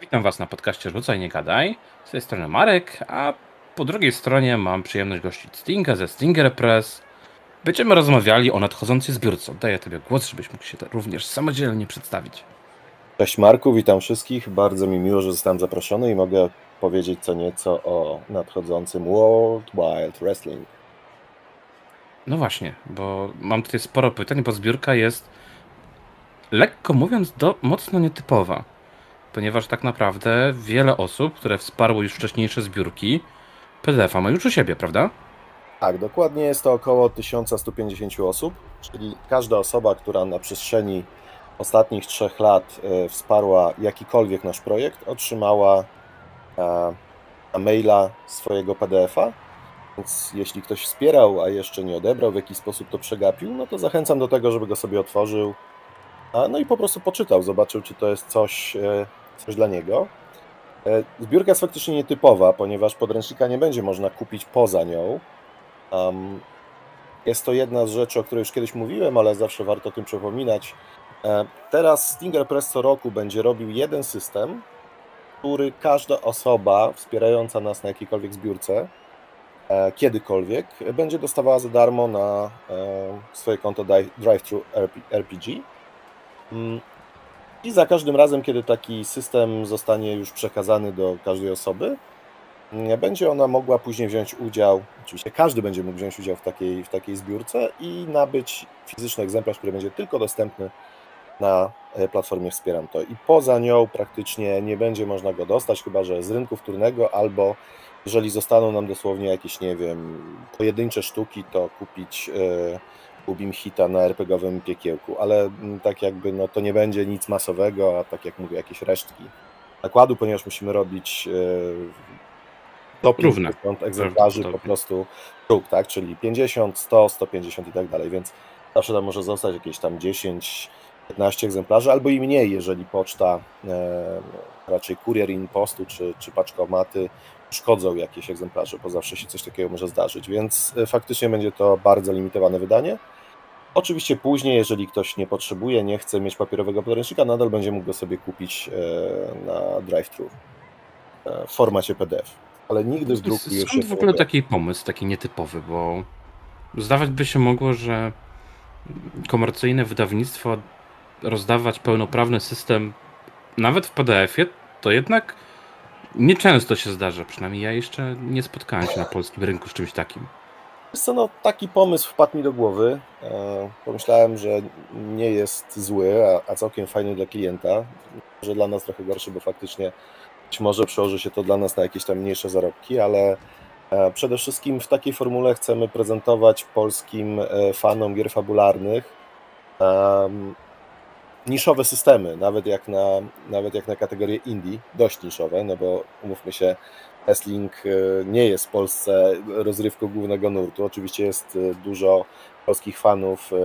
Witam Was na podcaście Rzucaj Nie Gadaj. Z tej strony Marek, a po drugiej stronie mam przyjemność gościć Stinga ze Stinger Press. Będziemy rozmawiali o nadchodzącej zbiórce. Daję Tobie głos, żebyś mógł się również samodzielnie przedstawić. Cześć Marku, witam wszystkich. Bardzo mi miło, że zostałem zaproszony i mogę powiedzieć co nieco o nadchodzącym World Wild Wrestling. No właśnie, bo mam tutaj sporo pytań, bo zbiórka jest lekko mówiąc do, mocno nietypowa ponieważ tak naprawdę wiele osób, które wsparło już wcześniejsze zbiórki, PDF-a ma już u siebie, prawda? Tak, dokładnie jest to około 1150 osób, czyli każda osoba, która na przestrzeni ostatnich trzech lat e, wsparła jakikolwiek nasz projekt, otrzymała e, maila swojego PDF-a. Więc jeśli ktoś wspierał, a jeszcze nie odebrał, w jakiś sposób to przegapił, no to zachęcam do tego, żeby go sobie otworzył. No i po prostu poczytał, zobaczył, czy to jest coś, e, coś dla niego. E, zbiórka jest faktycznie nietypowa, ponieważ podręcznika nie będzie można kupić poza nią. Um, jest to jedna z rzeczy, o której już kiedyś mówiłem, ale zawsze warto o tym przypominać. E, teraz Stinger Press co roku będzie robił jeden system, który każda osoba wspierająca nas na jakiejkolwiek zbiórce, e, kiedykolwiek, będzie dostawała za darmo na swoje konto DriveThru RPG. I za każdym razem, kiedy taki system zostanie już przekazany do każdej osoby, mm, będzie ona mogła później wziąć udział, oczywiście każdy będzie mógł wziąć udział w takiej, w takiej zbiórce i nabyć fizyczny egzemplarz, który będzie tylko dostępny na e, platformie Wspieram to. I poza nią praktycznie nie będzie można go dostać, chyba że z rynku wtórnego albo jeżeli zostaną nam dosłownie jakieś, nie wiem, pojedyncze sztuki, to kupić yy, ubim hita na RPGowym piekiełku, ale mm, tak jakby no, to nie będzie nic masowego, a tak jak mówię, jakieś resztki nakładu, ponieważ musimy robić do równe egzemplarzy po prostu sztuk, tak, czyli 50, 100, 150 i tak dalej, więc zawsze tam może zostać jakieś tam 10, 15 egzemplarzy, albo i mniej, jeżeli poczta, e, raczej kurier in postu czy, czy paczkomaty szkodzą jakieś egzemplarze, bo zawsze się coś takiego może zdarzyć, więc e, faktycznie będzie to bardzo limitowane wydanie. Oczywiście później, jeżeli ktoś nie potrzebuje, nie chce mieć papierowego podręcznika, nadal będzie mógł go sobie kupić e, na drive-thru e, w formacie PDF. Ale nigdy w druku już Skąd w ogóle taki pomysł, taki nietypowy, bo zdawać by się mogło, że komercyjne wydawnictwo rozdawać pełnoprawny system nawet w PDF-ie, to jednak nieczęsto się zdarza. Przynajmniej ja jeszcze nie spotkałem się na polskim rynku z czymś takim. Co, no, taki pomysł wpadł mi do głowy. E, pomyślałem, że nie jest zły, a, całkiem fajny dla klienta. Że dla nas trochę gorszy, bo faktycznie być może przełoży się to dla nas na jakieś tam mniejsze zarobki, ale e, przede wszystkim w takiej formule chcemy prezentować polskim e, fanom gier fabularnych niszowe systemy, nawet jak na, nawet jak na kategorię indie, dość niszowe, no bo umówmy się, wrestling e, nie jest w Polsce rozrywką głównego nurtu. Oczywiście jest e, dużo polskich fanów e,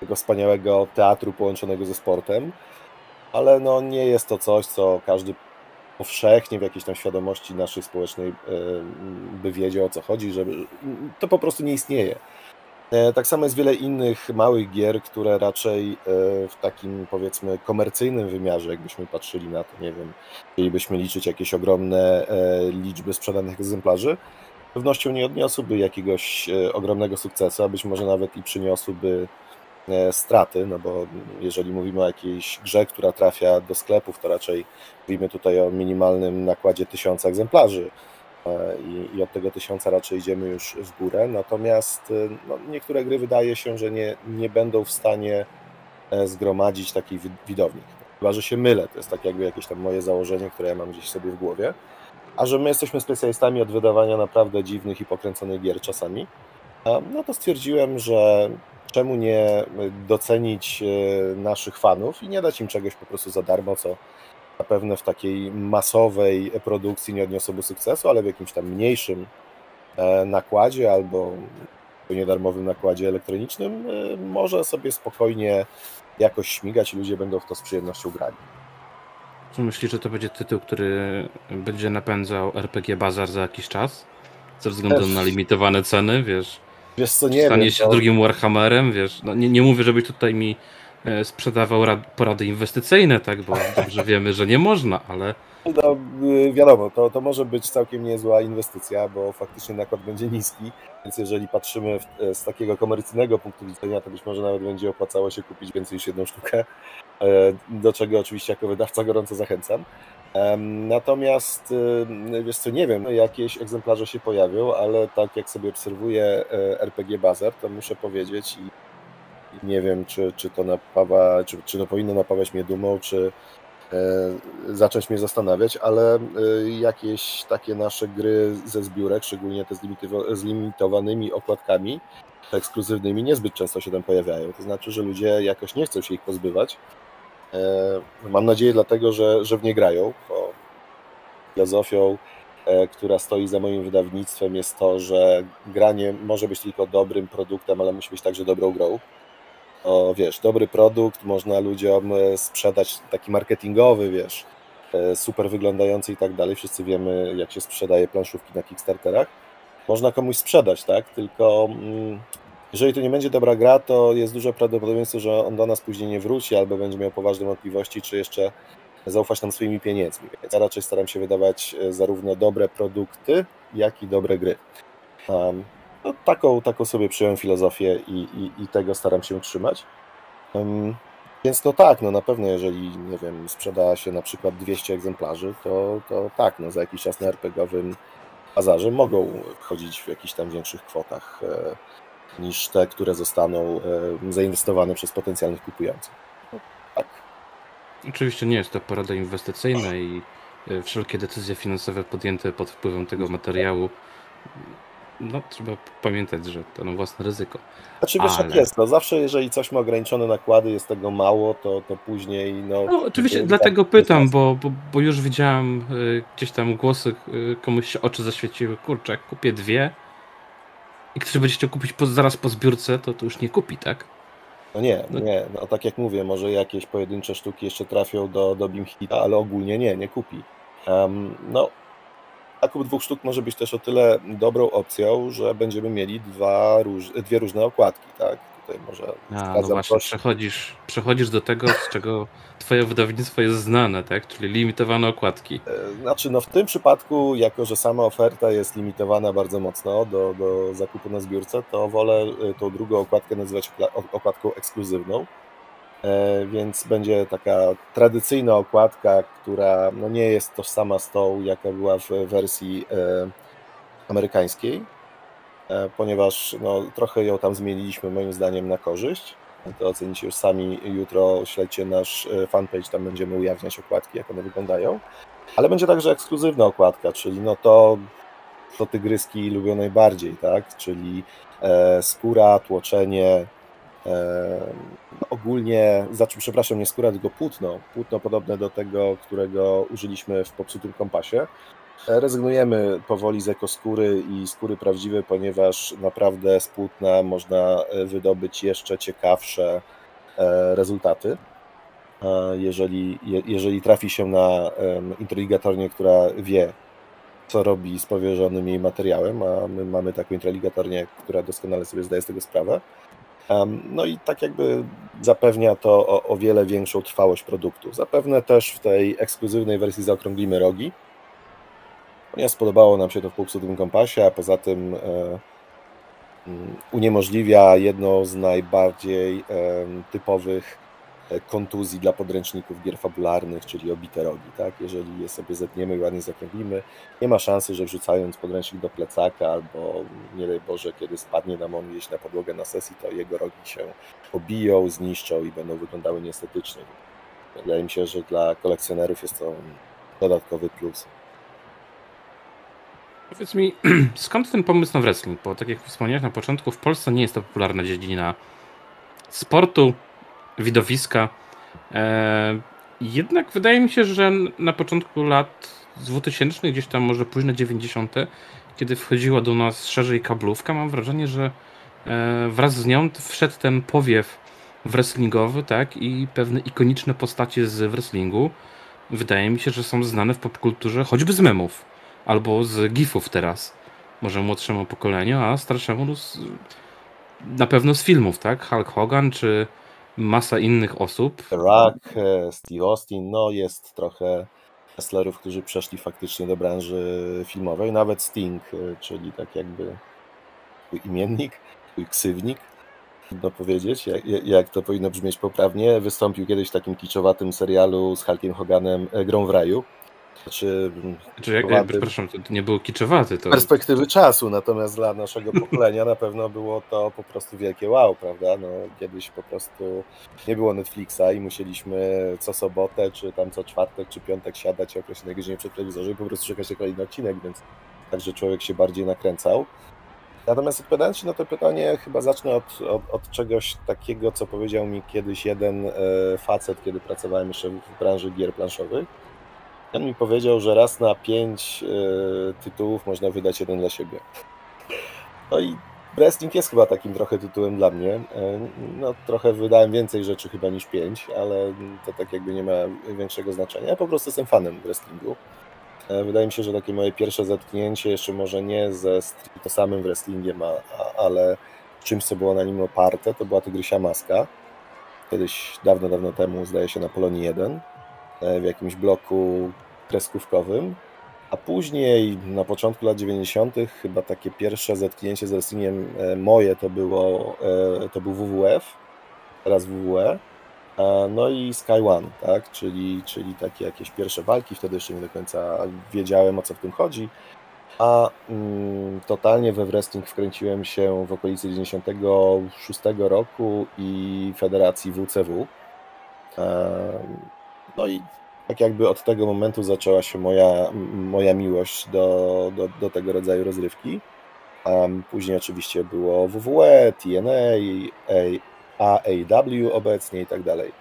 tego wspaniałego teatru połączonego ze sportem, ale no nie jest to coś, co każdy powszechnie w jakiejś tam świadomości naszej społecznej by wiedział o co chodzi, że to po prostu nie istnieje. E, tak samo jest wiele innych małych gier, które raczej e, w takim powiedzmy komercyjnym wymiarze, jakbyśmy patrzyli na to, nie wiem, chcielibyśmy liczyć jakieś ogromne e, liczby sprzedanych egzemplarzy, z pewnością nie odniosłyby jakiegoś ogromnego sukcesu, a być może nawet i przyniosłyby straty, no bo jeżeli mówimy o jakiejś grze, która trafia do sklepów, to raczej mówimy tutaj o minimalnym nakładzie tysiąca egzemplarzy i, i od tego tysiąca raczej idziemy już w górę. Natomiast e, no, niektóre gry wydaje się, że nie, nie będą w stanie e, zgromadzić takiej widowni. Chyba, że się mylę, to jest tak jakby jakieś tam moje założenie, które ja mam gdzieś sobie w głowie. A że my jesteśmy specjalistami od wydawania naprawdę dziwnych i pokręconych gier czasami, no to stwierdziłem, że czemu nie docenić naszych fanów i nie dać im czegoś po prostu za darmo, co zapewne w takiej masowej produkcji nie odniosłoby sukcesu, ale w jakimś tam mniejszym e, nakładzie albo niedarmowym nakładzie elektronicznym e, może sobie spokojnie jakoś śmigać i ludzie będą w to z przyjemnością grali. Czy myślisz, że to będzie tytuł, który będzie napędzał RPG Bazar za jakiś czas? Ze względu na limitowane ceny, wiesz? Wiesz co, nie Stanie wiem, się to... drugim Warhammerem, wiesz? No, nie, nie mówię, żebyś tutaj mi sprzedawał rad, porady inwestycyjne, tak? Bo dobrze wiemy, że nie można, ale. No, y, wiadomo, to, to może być całkiem niezła inwestycja, bo faktycznie nakład będzie niski, więc jeżeli patrzymy w, e, z takiego komercyjnego punktu widzenia, to być może nawet będzie opłacało się kupić więcej niż jedną sztukę, e, do czego oczywiście jako wydawca gorąco zachęcam. Natomiast, y, wiesz co, nie wiem, jakieś egzemplarze się pojawią, ale tak jak sobie obserwuję e, RPG Bazar, to muszę powiedzieć i nie wiem, czy, czy to napawa, czy, czy to powinno napawać mnie dumą, czy e, zacząć mnie zastanawiać, ale e, jakieś takie nasze gry ze zbiórek, szczególnie te z limitowanymi okładkami ekskluzywnymi, niezbyt często się tam pojawiają. To znaczy, że ludzie jakoś nie chcą się ich pozbywać. Mam nadzieję dlatego, że, że w nie grają, bo filozofią, która stoi za moim wydawnictwem jest to, że granie może być tylko dobrym produktem, ale musi być także dobrą grą o, wiesz, dobry produkt, można ludziom e, sprzedać taki marketingowy, wiesz, e, super wyglądający i tak dalej. Wszyscy wiemy, jak się sprzedaje planszówki na Kickstarterach. Można komuś sprzedać, tak? Tylko mm, jeżeli to nie będzie dobra gra, to jest duże prawdopodobieństwo, że on do nas później nie wróci albo będzie miał poważne wątpliwości, czy jeszcze zaufać nam swoimi pieniędzmi. Więc ja raczej staram się wydawać e, zarówno dobre produkty, jak i dobre gry. No, taką, taką sobie przyjąłem filozofię i, i, i tego staram się trzymać. Um, więc to tak, no na pewno jeżeli, nie wiem, sprzeda się na przykład 200 egzemplarzy, to, to tak, no za jakiś czas na RPGowym bazarze mogą chodzić w jakichś tam większych kwotach e, niż te, które zostaną e, zainwestowane przez potencjalnych kupujących. No, tak. Oczywiście nie jest to porada inwestycyjna i e, wszelkie decyzje finansowe podjęte pod wpływem tego materiału no, trzeba pamiętać, że to na własne ryzyko. Znaczy wiesz, Ale... jest, no zawsze jeżeli coś ma ograniczone nakłady, jest tego mało, to, to później, no... no oczywiście, dlatego tak, pytam, bo, bo, bo, już widziałem y, gdzieś tam głosy, y, komuś się oczy zaświeciły, kurczę, kupię dwie i ktoś będzie chciał kupić po, zaraz po zbiórce, to to już nie kupi, tak? No nie, no. nie, no tak jak mówię, może jakieś pojedyncze sztuki jeszcze trafią do, do Bimhita, ale ogólnie nie, nie kupi. Um, no, zakup dwóch sztuk może być też o tyle dobrą opcją, że będziemy mieli dwa róż, dwie różne okładki, tak? Tutaj może A, no właśnie, przechodzisz, przechodzisz do tego, z czego twoje wydawnictwo jest znane, tak? Czyli limitowane okładki. E, znaczy, no w tym przypadku, jako że sama oferta jest limitowana bardzo mocno do, do zakupu na zbiórce, to wolę e, tą drugą okładkę nazywać okładką ekskluzywną. E, więc będzie taka tradycyjna okładka, która no nie jest tożsama z tą, jaka była w wersji e, amerykańskiej, e, ponieważ no, trochę ją tam zmieniliśmy moim zdaniem na korzyść. To ocenicie już sami jutro, śledźcie nasz fanpage, tam będziemy ujawniać okładki, jak one wyglądają. Ale będzie także ekskluzywna okładka, czyli no to, to tygryski lubią najbardziej, tak? Czyli skóra, tłoczenie, ogólnie, znaczy przepraszam, nie skóra, tylko płótno, płótno podobne do tego, którego użyliśmy w popsutym kompasie. E, rezygnujemy powoli z ekoskóry i skóry prawdziwej, ponieważ naprawdę z płótna można e, wydobyć jeszcze ciekawsze e, rezultaty. Jeżeli, jeżeli trafi się na introligatornię, która wie, co robi z powierzonym jej materiałem, a my mamy taką introligatornię, która doskonale sobie zdaje z tego sprawę, no i tak jakby zapewnia to o, o, wiele większą trwałość produktu. Zapewne też w tej ekskluzywnej wersji zaokrąglimy rogi, ponieważ spodobało nam się to w popsutym kompasie, a poza tym e, mm, uniemożliwia jedną z najbardziej typowych kontuzji dla podręczników gier fabularnych, czyli obite rogi. Tak? Jeżeli je sobie zetniemy i ładnie zakręglimy, nie ma szansy, że wrzucając podręcznik do plecaka albo nie daj Boże, kiedy spadnie nam on gdzieś na podłogę na sesji, to jego rogi się obiją, zniszczą i będą wyglądały niestetycznie. Wydaje mi się, że dla kolekcjonerów jest to dodatkowy plus. Powiedz mi, skąd ten pomysł na wrestling? Bo tak jak wspomniałeś na początku, w Polsce nie jest to popularna dziedzina sportu, widowiska. E, jednak wydaje mi się, że na początku lat 2000, gdzieś tam może późne 90., kiedy wchodziła do nas szerzej kablówka, mam wrażenie, że e, wraz z nią wszedł ten powiew wrestlingowy, tak, i pewne ikoniczne postacie z wrestlingu. Wydaje mi się, że są znane w popkulturze choćby z memów, albo z gifów teraz. Może młodszemu pokoleniu, a starszemu z, na pewno z filmów, tak? Hulk Hogan czy masa innych osób. Rock, e, Steve Austin, no jest trochę wrestlerów, którzy przeszli faktycznie do branży filmowej, nawet Sting, e, czyli tak jakby imiennik, ksywnik, trudno powiedzieć, jak, jak to powinno brzmieć poprawnie, wystąpił kiedyś w takim kiczowatym serialu z Hulkiem Hoganem e, Grą w raju. Znaczy, Znaczy, jak, przepraszam, to nie było kiczowaty. To... perspektywy czasu, natomiast dla naszego pokolenia na pewno było to po prostu wielkie wow, prawda? No, kiedyś po prostu nie było Netflixa i musieliśmy co sobotę, czy tam co czwartek, czy piątek siadać o określonej godzinie przed telewizorze i po prostu czekać na kolejny odcinek, więc także człowiek się bardziej nakręcał. Natomiast odpowiadając Ci na to pytanie, chyba zacznę od, od, od, czegoś takiego, co powiedział mi kiedyś jeden e, facet, kiedy pracowałem jeszcze w branży gier planszowych. On mi powiedział, że raz na pięć e, tytułów można wydać jeden dla siebie. No i wrestling jest chyba takim trochę tytułem dla mnie. E, no trochę wydałem więcej rzeczy chyba niż pięć, ale to tak jakby nie ma większego znaczenia. Ja po prostu jestem fanem wrestlingu. E, wydaje mi się, że takie moje pierwsze zetknięcie, jeszcze może nie ze to samym wrestlingiem, ale czymś, co było na nim oparte, to była Tygrysia Maska. Kiedyś, dawno, dawno temu, zdaje się, na Polonii 1, e, w jakimś bloku kreskówkowym. A później, na początku lat 90., chyba takie pierwsze zetknięcie z wrestlingiem e, moje to było to był WWF, teraz WWE. No i Sky One, tak? czyli, czyli takie jakieś pierwsze walki, wtedy jeszcze nie do końca wiedziałem o co w tym chodzi. A mm, totalnie we wrestling wkręciłem się w okolicy 96 roku i Federacji WCW. No i tak jakby od tego momentu zaczęła się moja, moja miłość do, do, do tego rodzaju rozrywki. Później oczywiście było WWE, TNA, AAW obecnie i tak dalej.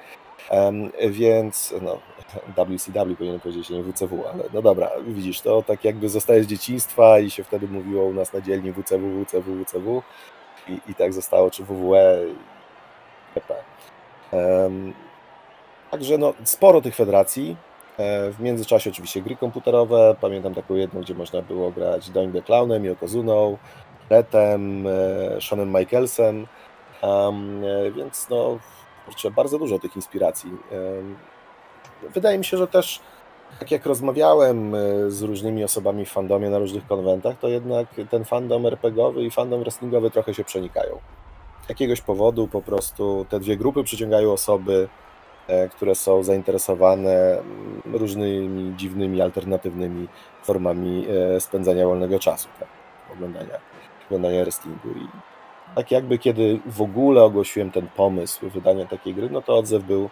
Więc no, WCW powinienem powiedzieć, nie WCW, ale no dobra, widzisz, to tak jakby zostaje z dzieciństwa i się wtedy mówiło u nas na dzielni WCW, WCW, WCW i, i tak zostało, czy WWE itp. Um, także no, sporo tych federacji, e, w międzyczasie oczywiście gry komputerowe, pamiętam taką jedną, gdzie można było grać Doing the Clownem, Yokozuną, Retem, e, Seanem Michaelsem, Um, więc no, kurczę, bardzo dużo tych inspiracji. Wydaje mi się, że też tak jak rozmawiałem e, z różnymi osobami w fandomie na różnych konwentach, to jednak ten fandom RPGowy i fandom wrestlingowy trochę się przenikają. Z jakiegoś powodu po prostu te dwie grupy przyciągają osoby, e, które są zainteresowane mm, różnymi dziwnymi, alternatywnymi formami spędzania wolnego czasu, tak? oglądania, oglądania wrestlingu. I tak jakby kiedy w ogóle ogłosiłem ten pomysł wydania takiej gry, no to odzew był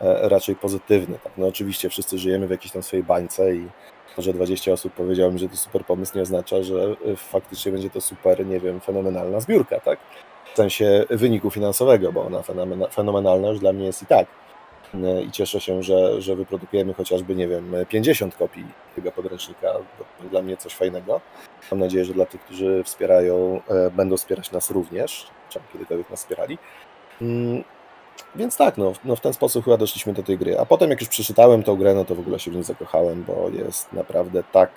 e, raczej pozytywny. Tak? No oczywiście wszyscy żyjemy w jakiejś tam swojej bańce i to, że 20 osób powiedziało mi, że to super pomysł, nie oznacza, że e, faktycznie będzie to super, nie wiem, fenomenalna zbiórka, tak? W sensie wyniku finansowego, bo ona fenomenalna już dla mnie jest i tak. E, I cieszę się, że, że wyprodukujemy chociażby, nie wiem, 50 kopii tego podręcznika. To dla mnie coś fajnego. Mam nadzieję, że dla tych, którzy wspierają, e, będą wspierać nas również, czy kiedykolwiek nas wspierali. Mm, więc tak, no, no w ten sposób chyba doszliśmy do tej gry. A potem jak już przeczytałem tą grę, no to w ogóle się w niej zakochałem, bo jest naprawdę tak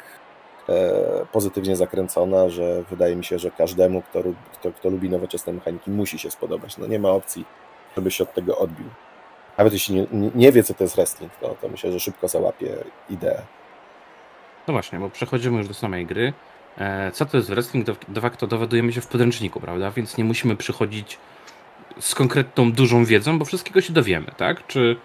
e, pozytywnie zakręcona, że wydaje mi się, że każdemu, kto, kto, kto lubi nowoczesne mechaniki, musi się spodobać. No nie ma opcji, żeby się od tego odbił. Nawet jeśli nie, nie wie, co to jest wrestling, to, to myślę, że szybko załapie ideę. No właśnie, bo przechodzimy już do samej gry. E, co to jest wrestling? De facto dowiadujemy się w podręczniku, prawda? Więc nie musimy przychodzić z konkretną, dużą wiedzą, bo wszystkiego się dowiemy, tak? Czy,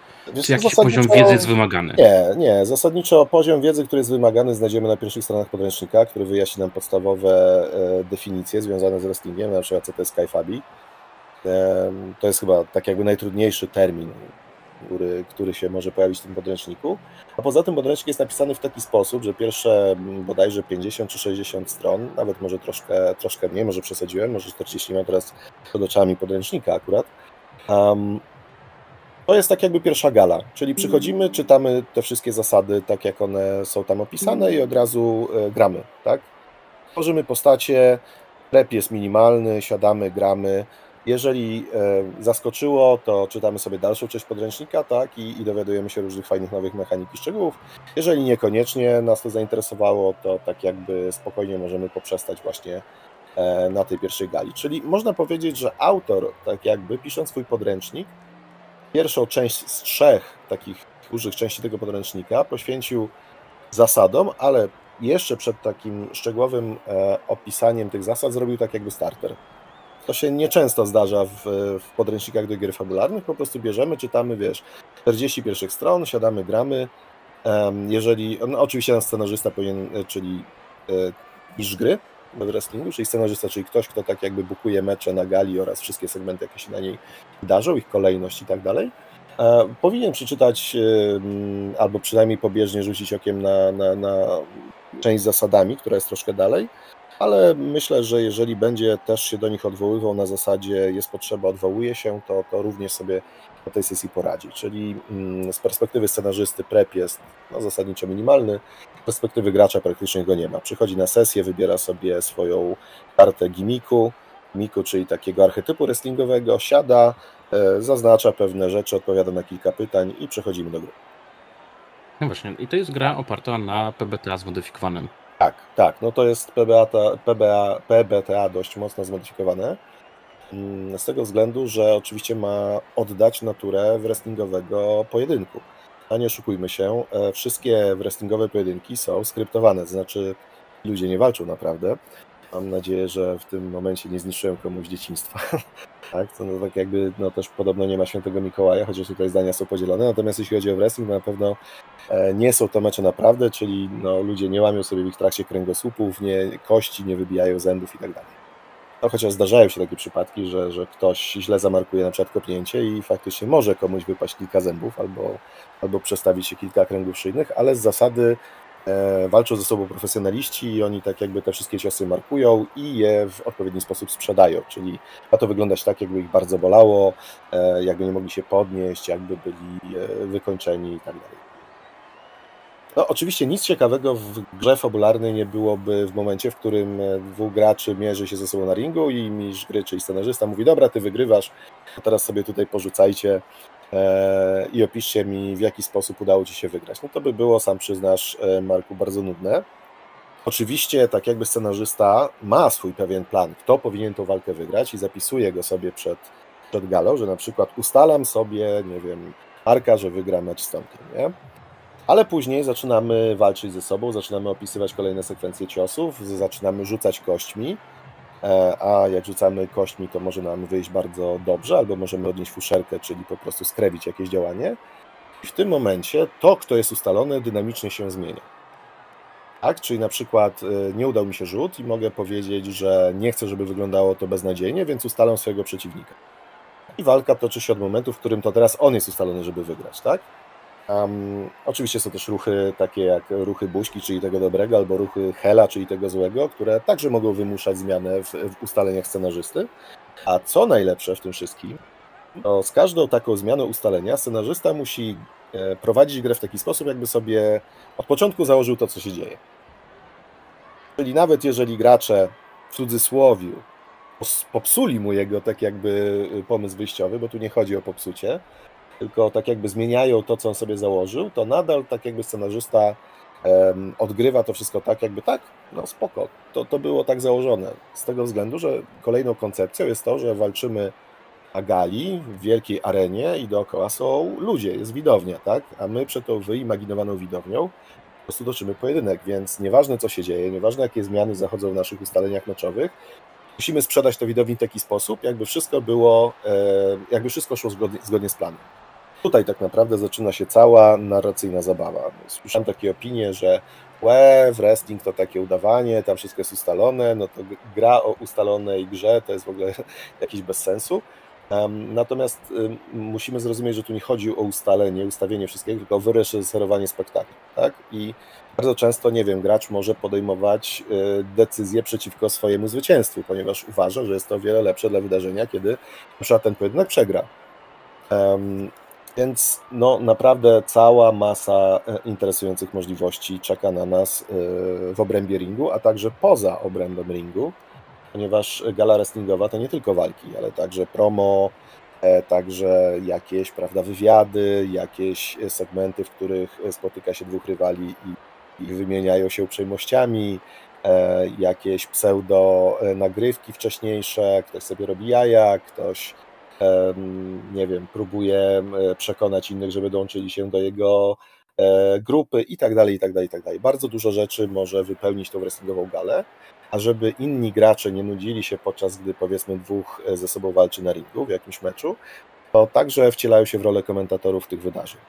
czy jakiś poziom wiedzy jest wymagany? Nie, nie. Zasadniczo poziom wiedzy, który jest wymagany, znajdziemy na pierwszych stronach podręcznika, który wyjaśni nam podstawowe e, definicje związane z wrestlingiem, na przykład co to jest Kaifabi. To jest chyba tak jakby najtrudniejszy termin, który, który się może pojawić w tym podręczniku. A poza tym podręcznik jest napisany w taki sposób, że pierwsze bodajże 50 czy 60 stron, nawet może troszkę, troszkę mniej, może przesadziłem, może 40 mam teraz pod oczami podręcznika akurat. Um, to jest tak jakby pierwsza gala, czyli przychodzimy, czytamy te wszystkie zasady tak jak one są tam opisane i od razu e, gramy, tak? Tworzymy postacie, rep jest minimalny, siadamy, gramy, jeżeli e, zaskoczyło, to czytamy sobie dalszą część podręcznika, tak, i, i dowiadujemy się różnych fajnych nowych mechanik i szczegółów. Jeżeli niekoniecznie nas to zainteresowało, to tak jakby spokojnie możemy poprzestać właśnie e, na tej pierwszej gali. Czyli można powiedzieć, że autor, tak jakby pisząc swój podręcznik, pierwszą część z trzech takich dużych części tego podręcznika poświęcił zasadom, ale jeszcze przed takim szczegółowym e, opisaniem tych zasad zrobił tak jakby starter. To się nieczęsto zdarza w, w podręcznikach do gier fabularnych, po prostu bierzemy, czytamy, wiesz, 40 pierwszych stron, siadamy, gramy. Jeżeli, no oczywiście ten scenarzysta powinien, e, czyli e, niż gry w wrestlingu, czyli scenarzysta, czyli ktoś, kto tak jakby bukuje mecze na gali oraz wszystkie segmenty, jakie się na niej wydarzą, ich kolejność i tak dalej. Powinien przeczytać albo przynajmniej pobieżnie rzucić okiem na, na, na część z zasadami, która jest troszkę dalej, ale myślę, że jeżeli będzie też się do nich odwoływał na zasadzie jest potrzeba, odwołuje się, to, to również sobie na tej sesji poradzi. Czyli mm, z perspektywy scenarzysty prep jest no, zasadniczo minimalny, z perspektywy gracza praktycznie go nie ma. Przychodzi na sesję, wybiera sobie swoją kartę gimiku, gimiku, czyli takiego archetypu wrestlingowego, siada, e, zaznacza pewne rzeczy, odpowiada na kilka pytań i przechodzimy do gry. No właśnie, i to jest gra oparta na PBTA zmodyfikowanym. Tak, tak, no to jest PBA, PBA, PBTA dość mocno zmodyfikowane. Mm, z tego względu, że oczywiście ma oddać naturę wrestlingowego pojedynku. A nie oszukujmy się, e, wszystkie wrestlingowe pojedynki są skryptowane, to znaczy ludzie nie walczą naprawdę. Mam nadzieję, że w tym momencie nie zniszczyłem komuś dzieciństwa. tak, to no, tak jakby no, też podobno nie ma świętego Mikołaja, chociaż tutaj zdania są podzielone. Natomiast jeśli chodzi o wrestling, na pewno e, nie są to mecze naprawdę, czyli no, ludzie nie łamią sobie w ich trakcie kręgosłupów, nie, kości nie wybijają zębów i tak dalej. No, chociaż zdarzają się takie przypadki, że, że ktoś źle zamarkuje na przykład kopnięcie i faktycznie może komuś wypaść kilka zębów albo, albo przestawić się kilka kręgów szyjnych, ale z zasady walczą ze sobą profesjonaliści i oni tak jakby te wszystkie ciosy markują i je w odpowiedni sposób sprzedają, czyli ma to wyglądać tak, jakby ich bardzo bolało, e, jakby nie mogli się podnieść, jakby byli e, wykończeni i tak dalej. No, oczywiście nic ciekawego w grze fabularnej nie byłoby w momencie, w którym e, dwóch graczy mierzy się ze sobą na ringu i mistrz gry, czyli scenarzysta mówi, dobra, ty wygrywasz, teraz sobie tutaj porzucajcie e, i opiszcie mi, w jaki sposób udało ci się wygrać. No to by było, sam przyznasz, e, Marku, bardzo nudne. Oczywiście, tak jakby scenarzysta ma swój pewien plan, kto powinien tą walkę wygrać i zapisuje go sobie przed, przed galą, że na przykład ustalam sobie, nie wiem, Marka, że wygra mecz z Tomkiem, nie? ale później zaczynamy walczyć ze sobą, zaczynamy opisywać kolejne sekwencje ciosów, zaczynamy rzucać kośćmi, e, a jak rzucamy kośćmi, to może nam wyjść bardzo dobrze, albo możemy odnieść fuszerkę, czyli po prostu skrewić jakieś działanie. I w tym momencie to, kto jest ustalony, dynamicznie się zmienia. Tak? Czyli na przykład e, nie udał mi się rzut i mogę powiedzieć, że nie chcę, żeby wyglądało to beznadziejnie, więc ustalam swojego przeciwnika. I walka toczy się od momentu, w którym to teraz on jest ustalony, żeby wygrać, tak? Um, oczywiście są też ruchy takie jak ruchy buźki, czyli tego dobrego, albo ruchy hela, czyli tego złego, które także mogą wymuszać zmianę w, w ustaleniach scenarzysty. A co najlepsze w tym wszystkim, to z każdą taką zmianą ustalenia scenarzysta musi e, prowadzić grę w taki sposób, jakby sobie od początku założył to, co się dzieje. Czyli nawet jeżeli gracze w cudzysłowiu popsuli mu jego tak jakby y, pomysł wyjściowy, bo tu nie chodzi o popsucie, tylko tak jakby zmieniają to, co on sobie założył, to nadal tak jakby scenarzysta um, odgrywa to wszystko tak, jakby tak, no spoko, to, to było tak założone. Z tego względu, że kolejną koncepcją jest to, że walczymy na gali, w wielkiej arenie i dookoła są ludzie, jest widownia, tak? A my przed tą wyimaginowaną widownią po prostu toczymy pojedynek, więc nieważne co się dzieje, nieważne jakie zmiany zachodzą w naszych ustaleniach meczowych, musimy sprzedać to widowni w taki sposób, jakby wszystko było, e, jakby wszystko szło zgodnie, zgodnie z planem. Tutaj tak naprawdę zaczyna się cała narracyjna zabawa. Słyszałem takie opinie, że łe, wrestling to takie udawanie, tam wszystko jest ustalone, no to gra o ustalonej grze to jest w ogóle jakiś bez sensu. Natomiast musimy zrozumieć, że tu nie chodzi o ustalenie, ustawienie wszystkiego, tylko o wyreżyserowanie spektaklu. Tak? I bardzo często, nie wiem, gracz może podejmować y, decyzje przeciwko swojemu zwycięstwu, ponieważ uważa, że jest to o wiele lepsze dla wydarzenia, kiedy na przykład ten pojedynek przegra. Więc no, naprawdę cała masa e, interesujących możliwości czeka na nas e, w obrębie ringu, a także poza obrębem ringu, ponieważ gala wrestlingowa to nie tylko walki, ale także promo, e, także jakieś prawda, wywiady, jakieś segmenty, w których spotyka się dwóch rywali i, i wymieniają się uprzejmościami, jakieś pseudo nagrywki wcześniejsze, ktoś sobie robi jaja, ktoś nie wiem, próbuje przekonać innych, żeby dołączyli się do jego e, grupy i tak dalej, i tak dalej, i tak dalej. Bardzo dużo rzeczy może wypełnić tą wrestlingową galę, a żeby inni gracze nie nudzili się podczas gdy powiedzmy dwóch e, ze sobą walczy na ringu w jakimś meczu, to także wcielają się w rolę komentatorów tych wydarzeń.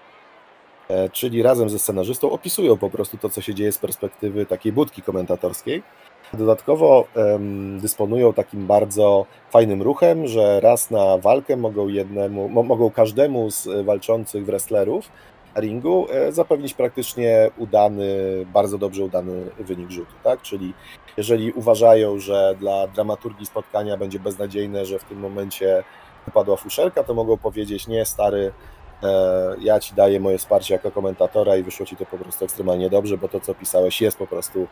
E, czyli razem ze scenarzystą opisują po prostu to, co się dzieje z perspektywy takiej budki komentatorskiej. Dodatkowo dysponują takim bardzo fajnym ruchem, że raz na walkę mogą jednemu, mo, mogą każdemu z walczących wrestlerów ringu e, zapewnić praktycznie udany, bardzo dobrze udany wynik rzutu, tak? Czyli jeżeli uważają, że dla dramaturgii spotkania będzie beznadziejne, że w tym momencie wypadła fuszerka, to mogą powiedzieć, nie stary, e, ja ci daję moje wsparcie jako komentatora i wyszło ci to po prostu ekstremalnie dobrze, bo to, co pisałeś, jest po prostu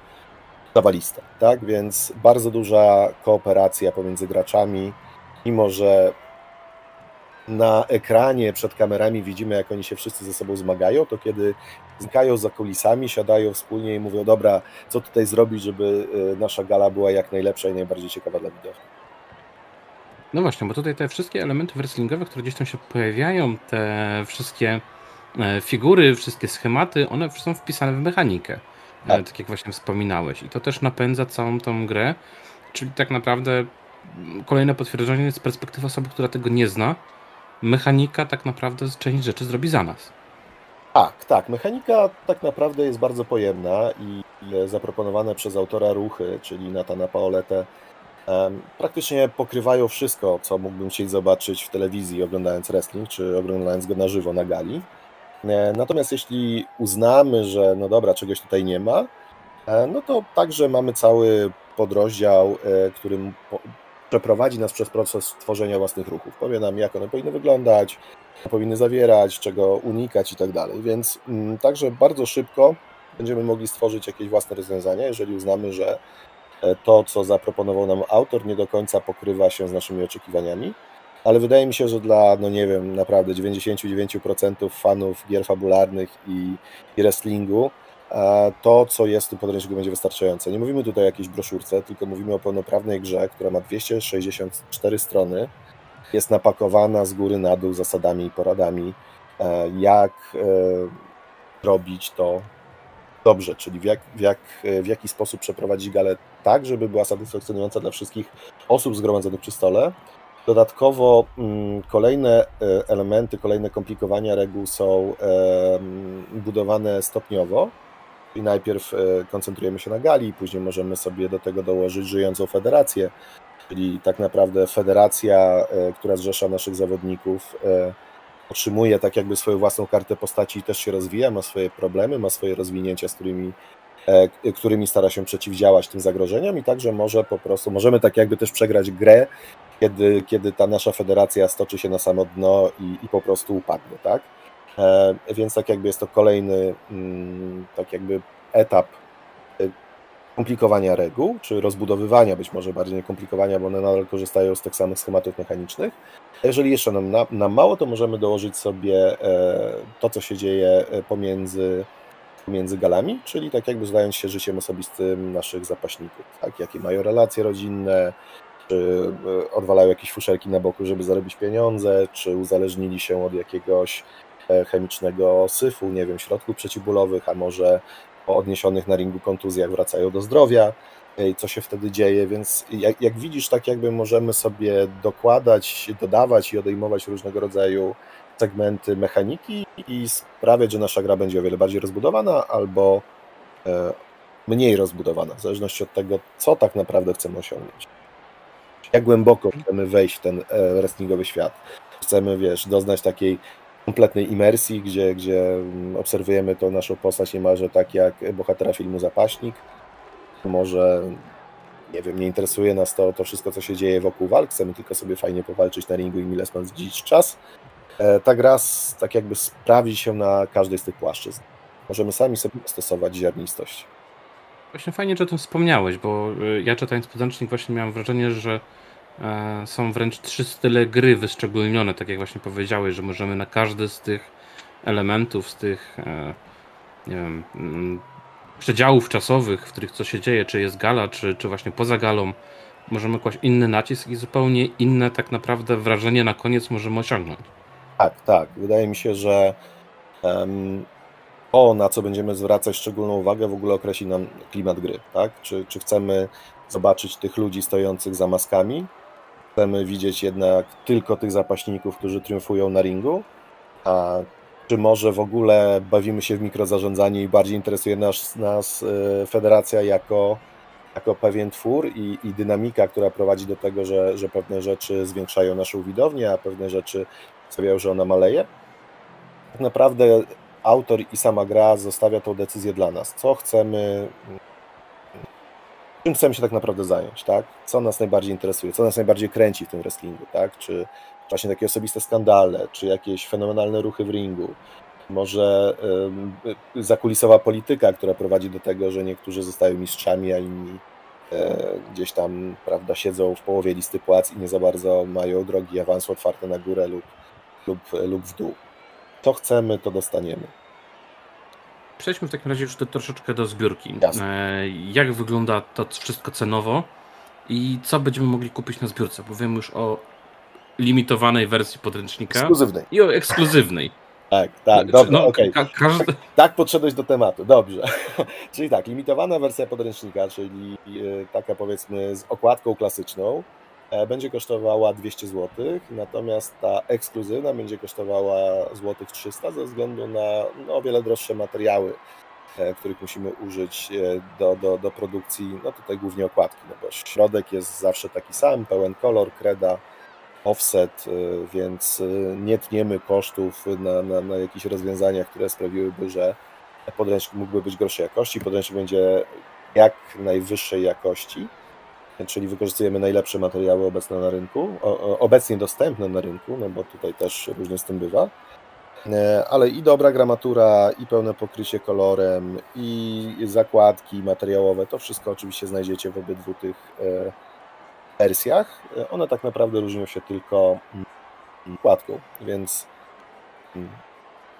zawaliste, tak? Więc bardzo duża kooperacja pomiędzy graczami, mimo że na ekranie przed kamerami widzimy, jak oni się wszyscy ze sobą zmagają, to kiedy znikają za kulisami, siadają wspólnie i mówią, dobra, co tutaj zrobić, żeby y, nasza gala była jak najlepsza i najbardziej ciekawa dla widzów. No właśnie, bo tutaj te wszystkie elementy wrestlingowe, które gdzieś tam się pojawiają, te wszystkie e, figury, wszystkie schematy, one są wpisane w mechanikę, tak, tak jak właśnie wspominałeś. I to też napędza całą tą grę, czyli tak naprawdę mm, kolejne potwierdzenie z perspektywy osoby, która tego nie zna, mechanika tak naprawdę część rzeczy zrobi za nas. Tak, tak. Mechanika tak naprawdę jest bardzo pojemna i zaproponowane przez autora ruchy, czyli Natana Paoletę, praktycznie pokrywają wszystko, co mógłbym chcieć zobaczyć w telewizji oglądając wrestling, czy oglądając go na żywo na gali. E, natomiast jeśli uznamy, że no dobra, czegoś tutaj nie ma, e, no to także mamy cały podrozdział, e, którym przeprowadzi nas przez proces tworzenia własnych ruchów. Powie nam, jak one powinny wyglądać, powinny zawierać, czego unikać i tak dalej. Więc mm, także bardzo szybko będziemy mogli stworzyć jakieś własne rozwiązania, jeżeli uznamy, że to, co zaproponował nam autor, nie do końca pokrywa się z naszymi oczekiwaniami. Ale wydaje mi się, że dla, no nie wiem, naprawdę 99% fanów gier fabularnych i, i wrestlingu, to, co jest w tym podręczniku, będzie wystarczające. Nie mówimy tutaj o jakiejś broszurce, tylko mówimy o pełnoprawnej grze, która ma 264 strony, jest napakowana z góry na dół zasadami i poradami, e, jak e, robić to dobrze, czyli w, jak, w, jak, w jaki sposób przeprowadzić galę tak, żeby była satysfakcjonująca dla wszystkich osób zgromadzonych przy stole. Dodatkowo mm, kolejne e, elementy, kolejne komplikowania reguł są budowane stopniowo, i najpierw e, koncentrujemy się na gali, później możemy sobie do tego dołożyć żyjącą federację, czyli tak naprawdę federacja, e, która zrzesza naszych zawodników, otrzymuje tak jakby swoją własną kartę postaci i też się rozwija, ma swoje problemy, ma swoje rozwinięcia, z którymi, którymi stara się przeciwdziałać tym zagrożeniom i także może po prostu, możemy tak jakby też przegrać grę, kiedy, kiedy ta nasza federacja stoczy się na samo dno i, i po prostu upadnie, tak? E, więc tak jakby jest to kolejny mm, tak jakby etap e, komplikowania reguł, czy rozbudowywania być może bardziej nie komplikowania, bo one nadal korzystają z tych samych schematów mechanicznych. Jeżeli jeszcze nam, nam mało, to możemy dołożyć sobie e, to, co się dzieje pomiędzy, pomiędzy galami, czyli tak jakby zdając się życiem osobistym naszych zapaśników, tak? jakie mają relacje rodzinne, czy odwalają jakieś fuszerki na boku, żeby zarobić pieniądze, czy uzależnili się od jakiegoś E, chemicznego syfu, nie wiem, środków przeciwbólowych, a może po odniesionych na ringu kontuzjach wracają do zdrowia, e, co się wtedy dzieje, więc jak, jak widzisz, tak jakby możemy sobie dokładać, dodawać i odejmować różnego rodzaju segmenty mechaniki i sprawiać, że nasza gra będzie o wiele bardziej rozbudowana albo e, mniej rozbudowana, w zależności od tego, co tak naprawdę chcemy osiągnąć. Jak głęboko chcemy wejść w ten wrestlingowy świat. Chcemy, wiesz, doznać takiej kompletnej imersji, gdzie, gdzie obserwujemy tą naszą postać niemalże tak jak bohatera filmu Zapaśnik. Może, nie wiem, nie interesuje nas to, to wszystko, co się dzieje wokół walk, chcemy tylko sobie fajnie powalczyć na ringu i mile spędzić czas. E, ta gra tak jakby sprawdzi się na każdej z tych płaszczyzn. Możemy sami sobie stosować ziarnistość. Właśnie fajnie, że o tym wspomniałeś, bo y, ja czytając podręcznik właśnie miałem wrażenie, że E, są wręcz trzy style gry wyszczególnione, tak jak właśnie powiedziałeś, że możemy na każdy z tych elementów, z tych e, nie wiem, mm, przedziałów czasowych, w których co się dzieje, czy jest gala, czy, czy właśnie poza galą, możemy kłaść inny nacisk i zupełnie inne tak naprawdę wrażenie na koniec możemy osiągnąć. Tak, tak. Wydaje mi się, że um, to, na co będziemy zwracać szczególną uwagę, w ogóle określi nam klimat gry. Tak? Czy, czy chcemy zobaczyć tych ludzi stojących za maskami? Chcemy widzieć jednak tylko tych zapaśników, którzy triumfują na ringu? A czy może w ogóle bawimy się w mikrozarządzanie i bardziej interesuje nas, nas e, federacja jako, jako pewien twór i, i dynamika, która prowadzi do tego, że, że pewne rzeczy zwiększają naszą widownię, a pewne rzeczy sprawiają, że ona maleje? Tak naprawdę autor i sama gra zostawia tą decyzję dla nas. Co chcemy, czym chcemy się tak naprawdę zająć, tak? Co nas najbardziej interesuje, co nas najbardziej kręci w tym wrestlingu, tak? Czy właśnie takie osobiste skandale, czy jakieś fenomenalne ruchy w ringu, może y, zakulisowa polityka, która prowadzi do tego, że niektórzy zostają mistrzami, a inni y, gdzieś tam, prawda, siedzą w połowie listy płac i nie za bardzo mają drogi awansu otwarte na górę lub, lub, lub w dół. Co chcemy, to dostaniemy. Przejdźmy w takim razie już troszeczkę do zbiórki. Jasne. E, jak wygląda to wszystko cenowo i co będziemy mogli kupić na zbiórce? Bo wiemy już o limitowanej wersji podręcznika Ekskluzywnej. i o ekskluzywnej. Tak, tak, Czy- dobra, no, ka- każdy, Tak podszedłeś do tematu, dobrze. czyli tak, limitowana wersja podręcznika, czyli e, taka powiedzmy z okładką klasyczną, będzie kosztowała 200 zł, natomiast ta ekskluzywna będzie kosztowała złotych 300 ze względu na no, o wiele droższe materiały, e, których musimy użyć e, do, do, do produkcji, no tutaj głównie okładki, no bo środek jest zawsze taki sam, pełen kolor, kreda, offset, więc nie tniemy kosztów na, na, na jakichś rozwiązaniach, które sprawiłyby, że podręcznik mógłby być gorszej jakości. Podręcznik będzie jak najwyższej jakości, czyli wykorzystujemy najlepsze materiały obecne na rynku, obecnie dostępne na rynku, no bo tutaj też różnie z tym bywa. E, Ale i dobra gramatura, i pełne pokrycie kolorem, i zakładki materiałowe, to wszystko oczywiście znajdziecie w obydwu tych e, wersjach. E, One tak naprawdę różnią się tylko mm, okładką, więc mm,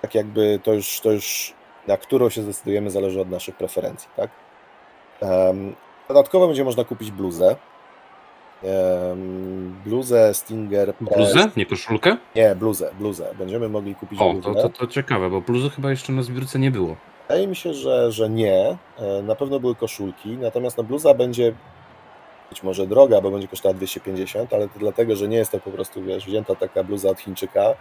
tak jakby to już, to już na którą się zdecydujemy zależy od naszych preferencji, tak? Dodatkowo będzie można kupić bluzę. Em, Bluzę Stinger Press. bluzę, nie koszulkę? Nie, bluzę, bluzę. Będziemy mogli kupić O, bluzę. to, to, to ciekawe, bo bluzy chyba jeszcze na zbiórce nie było. Wydaje mi się, że, że nie. E, Na pewno były koszulki, natomiast no, bluza będzie być może droga, bo będzie kosztowała 250, ale to dlatego, że nie jest to po prostu, wiesz, wzięta taka bluza od Chińczyka,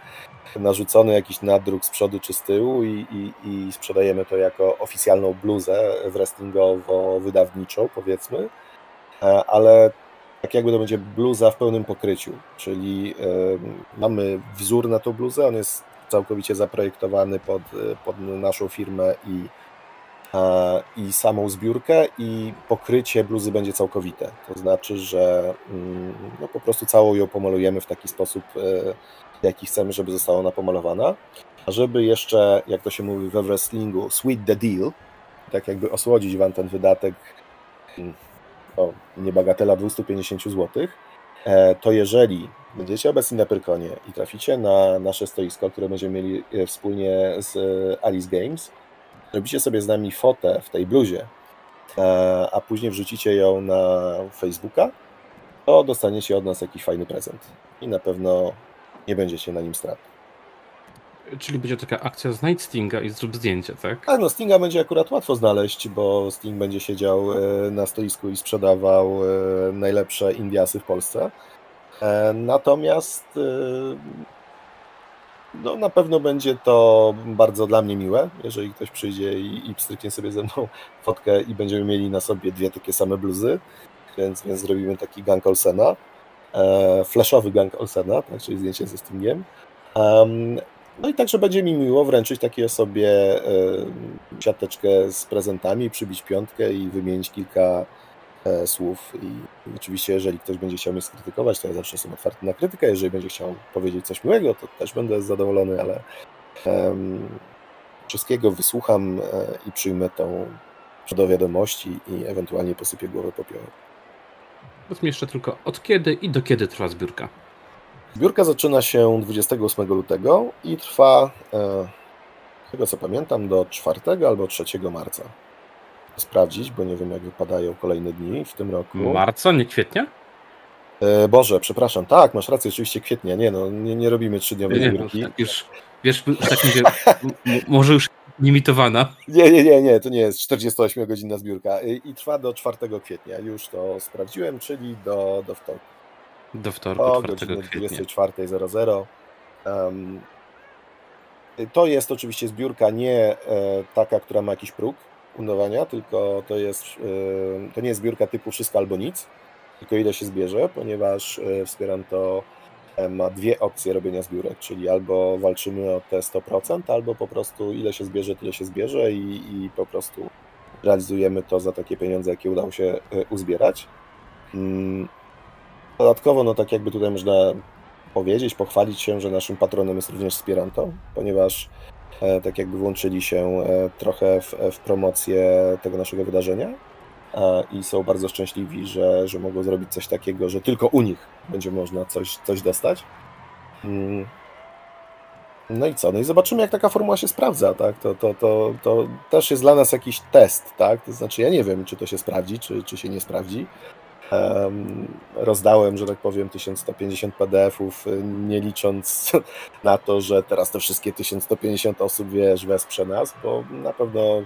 narzucony jakiś nadruk z przodu czy z tyłu i, i, i sprzedajemy to jako oficjalną bluzę wrestlingowo-wydawniczą, powiedzmy, E, ale tak jakby to będzie bluza w pełnym pokryciu, czyli mamy wzór na tą bluzę, on jest całkowicie zaprojektowany pod, e, pod naszą firmę i, i samą zbiórkę i pokrycie bluzy będzie całkowite. To znaczy, że mm, no, po prostu całą ją pomalujemy w taki sposób, e, jaki chcemy, żeby została ona pomalowana. A żeby jeszcze, jak to się mówi we wrestlingu, sweet the deal, tak jakby osłodzić Wam ten wydatek, mm, o, nie bagatela 250 zł, e, to jeżeli będziecie obecni na Pyrkonie i traficie na nasze stoisko, które będziemy mieli e, wspólnie z e, Alice Games, robicie sobie z nami fotę w tej bluzie, e, a później wrzucicie ją na Facebooka, to dostaniecie od nas jakiś fajny prezent. I na pewno nie będziecie na nim strat. Czyli będzie taka akcja znajdź Stinga i zrób zdjęcie, tak? A no, Stinga będzie akurat łatwo znaleźć, bo Sting będzie siedział e, na stoisku i sprzedawał e, najlepsze Indiasy w Polsce. Natomiast no, na pewno będzie to bardzo dla mnie miłe, jeżeli ktoś przyjdzie i, i sobie ze mną fotkę i będziemy mieli na sobie dwie takie same bluzy, więc, więc zrobimy taki gang Olsena, e, flashowy gang Olsena, tak, czyli zdjęcie ze Stingiem. Em, no i także będzie mi miło wręczyć takiej osobie e, siateczkę z prezentami, przybić piątkę i wymienić kilka słów. I oczywiście, jeżeli ktoś będzie chciał mnie skrytykować, to ja zawsze jestem otwarty na krytykę. Jeżeli będzie chciał powiedzieć coś miłego, to też będę zadowolony, ale wszystkiego wysłucham e, i przyjmę tą do wiadomości i ewentualnie posypię głowę popiołem. Powiedz mi jeszcze tylko, od kiedy i do kiedy trwa zbiórka? Zbiórka zaczyna się 28 lutego i trwa, e, z tego co pamiętam, do 4 albo 3 marca. Sprawdzić, bo nie wiem jak wypadają kolejne dni w tym roku. Marca, nie kwietnia? E, Boże, przepraszam, tak, masz rację, oczywiście kwietnia, nie no, nie, nie robimy trzydniowej Nie, zbiórki. tak już, wiesz, tak mówię, m- m- może już limitowana. Nie, nie, nie, nie, to nie jest 48-godzinna zbiórka i, i trwa do 4 kwietnia, już to sprawdziłem, czyli do, do wtorku. Do wtorku, O 4 godziny kwietnia. 24.00. Um, to jest oczywiście zbiórka nie e, taka, która ma jakiś próg fundowania, tylko to jest, e, to nie jest zbiórka typu wszystko albo nic, tylko ile się zbierze, ponieważ e, wspieram to, e, ma dwie opcje robienia zbiórek, czyli albo walczymy o te 100%, albo po prostu ile się zbierze, tyle się zbierze i, i po prostu realizujemy to za takie pieniądze, jakie udało się e, uzbierać. Mm, Dodatkowo, no tak jakby tutaj można powiedzieć, pochwalić się, że naszym patronem jest również Wspieranto, ponieważ tak jakby włączyli się e, trochę w, w promocję tego naszego wydarzenia e, i są bardzo szczęśliwi, że, że mogą zrobić coś takiego, że tylko u nich będzie można coś, coś dostać. Mm. No i co? No i zobaczymy, jak taka formuła się sprawdza, tak? To, to, to, to też jest dla nas jakiś test, tak? To znaczy, ja nie wiem, czy to się sprawdzi, czy, czy się nie sprawdzi. Em, rozdałem, że tak powiem, 1150 PDF-ów, y, nie licząc na to, że teraz te wszystkie 1150 osób, wiesz, wesprze nas, bo na pewno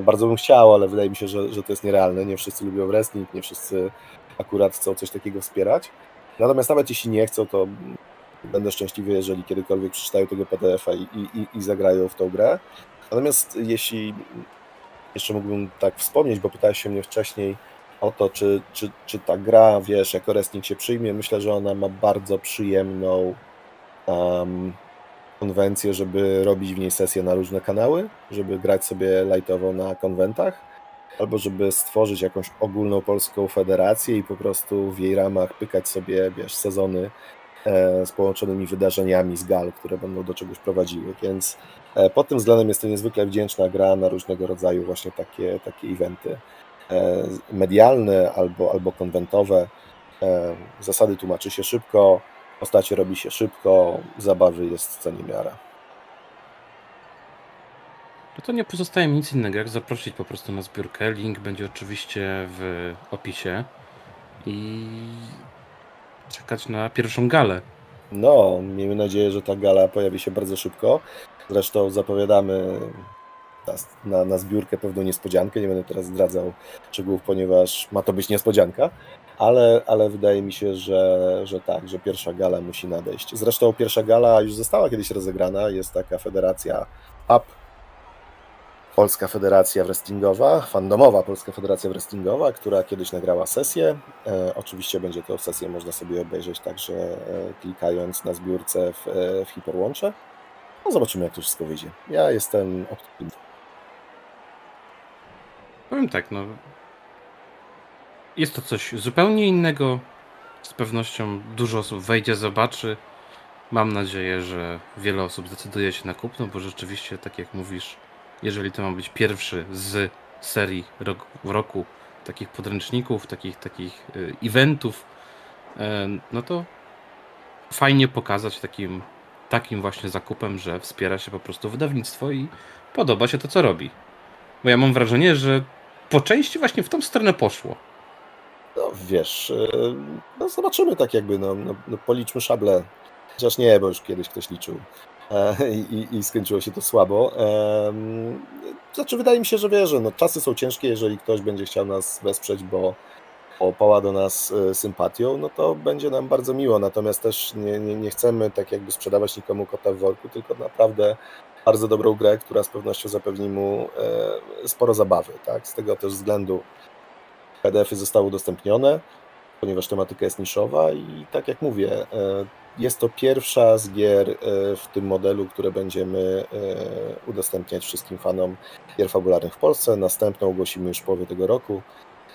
bardzo bym chciał, ale wydaje mi się, że, że to jest nierealne. Nie wszyscy lubią wrestling, nie wszyscy akurat chcą coś takiego wspierać. Natomiast nawet jeśli nie chcą, to będę szczęśliwy, jeżeli kiedykolwiek przeczytają tego PDF-a i, i, i zagrają w tą grę. Natomiast jeśli jeszcze mógłbym tak wspomnieć, bo pytałeś się mnie wcześniej, o to, czy, czy, czy ta gra, wiesz, jako wrestling się przyjmie. Myślę, że ona ma bardzo przyjemną um, konwencję, żeby robić w niej sesje na różne kanały, żeby grać sobie lightowo na konwentach, albo żeby stworzyć jakąś ogólną polską federację i po prostu w jej ramach pykać sobie, wiesz, sezony e, z połączonymi wydarzeniami z gal, które będą do czegoś prowadziły, więc e, pod tym względem jest to niezwykle wdzięczna. Gra na różnego rodzaju właśnie takie, takie eventy medialne albo, albo konwentowe. E, Zasady tłumaczy się szybko, postacie robi się szybko, zabawy jest co niemiara. No to nie pozostaje mi nic innego, jak zaprosić po prostu na zbiórkę. Link będzie oczywiście w opisie. I czekać na pierwszą galę. No, miejmy nadzieję, że ta gala pojawi się bardzo szybko. Zresztą zapowiadamy na, na, zbiórkę pewną niespodziankę. Nie będę teraz zdradzał szczegółów, ponieważ ma to być niespodzianka, ale, ale wydaje mi się, że, że tak, że pierwsza gala musi nadejść. Zresztą pierwsza gala już została kiedyś rozegrana. Jest taka federacja PAP, Polska Federacja Wrestlingowa, fandomowa Polska Federacja Wrestlingowa, która kiedyś nagrała sesję. E, oczywiście będzie tę sesję można sobie obejrzeć także e, klikając na zbiórce w, e, w Hiperłącze. No zobaczymy, jak to wszystko wyjdzie. Ja jestem optymistą. Powiem tak, no. Jest to coś zupełnie innego. Z pewnością dużo osób wejdzie, zobaczy. Mam nadzieję, że wiele osób zdecyduje się na kupno, bo rzeczywiście, tak jak mówisz, jeżeli to ma być pierwszy z serii rok, w roku takich podręczników, takich, takich y, eventów, e, no to fajnie pokazać takim, takim właśnie zakupem, że wspiera się po prostu wydawnictwo i podoba się to, co robi. Bo ja mam wrażenie, że po części właśnie w tą stronę poszło. No wiesz, e, no zobaczymy tak jakby, no, no, no policzmy szable. Chociaż nie, bo już kiedyś ktoś liczył e, i, i skończyło się to słabo. Znaczy wydaje mi się, że wiesz, że no, czasy są ciężkie, jeżeli ktoś będzie chciał nas wesprzeć, bo opała do nas e, sympatią, no to będzie nam bardzo miło. Natomiast też nie, nie, nie chcemy tak jakby sprzedawać nikomu kota w worku, tylko naprawdę bardzo dobrą grę, która z pewnością zapewni mu e, sporo zabawy. Tak? Z tego też względu PDF-y zostały udostępnione, ponieważ tematyka jest niszowa i tak jak mówię, e, jest to pierwsza z gier w tym modelu, które będziemy udostępniać wszystkim fanom gier fabularnych w Polsce. Następną ogłosimy już w połowie tego roku,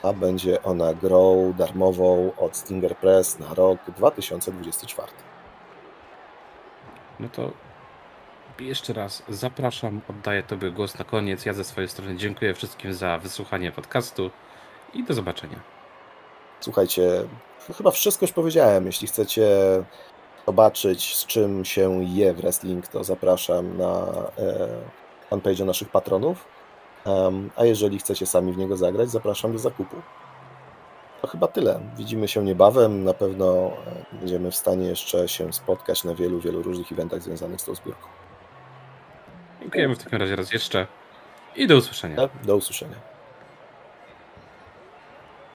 a będzie ona grą darmową od Stinger Press na rok 2024. No to jeszcze raz zapraszam, oddaję Tobie głos na koniec. Ja ze swojej strony dziękuję wszystkim za wysłuchanie podcastu i do zobaczenia. Słuchajcie, chyba wszystko już powiedziałem. Jeśli chcecie zobaczyć, z czym się je wrestling, to zapraszam na e, fanpage naszych patronów. A jeżeli chcecie sami w niego zagrać, zapraszam do zakupu. to chyba tyle. Widzimy się niebawem. Na pewno e, będziemy w stanie jeszcze się spotkać na wielu, wielu różnych eventach związanych z tą zbiórką. Dziękujemy w takim razie raz jeszcze i do usłyszenia. Do usłyszenia.